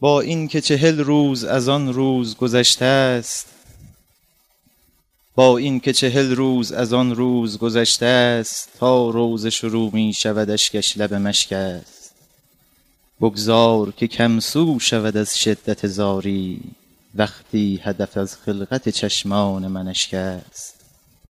با این که چهل روز از آن روز گذشته است با این که چهل روز از آن روز گذشته است تا روز شروع می شود اشکش لب مشک است. بگذار که کمسو شود از شدت زاری وقتی هدف از خلقت چشمان منشک است.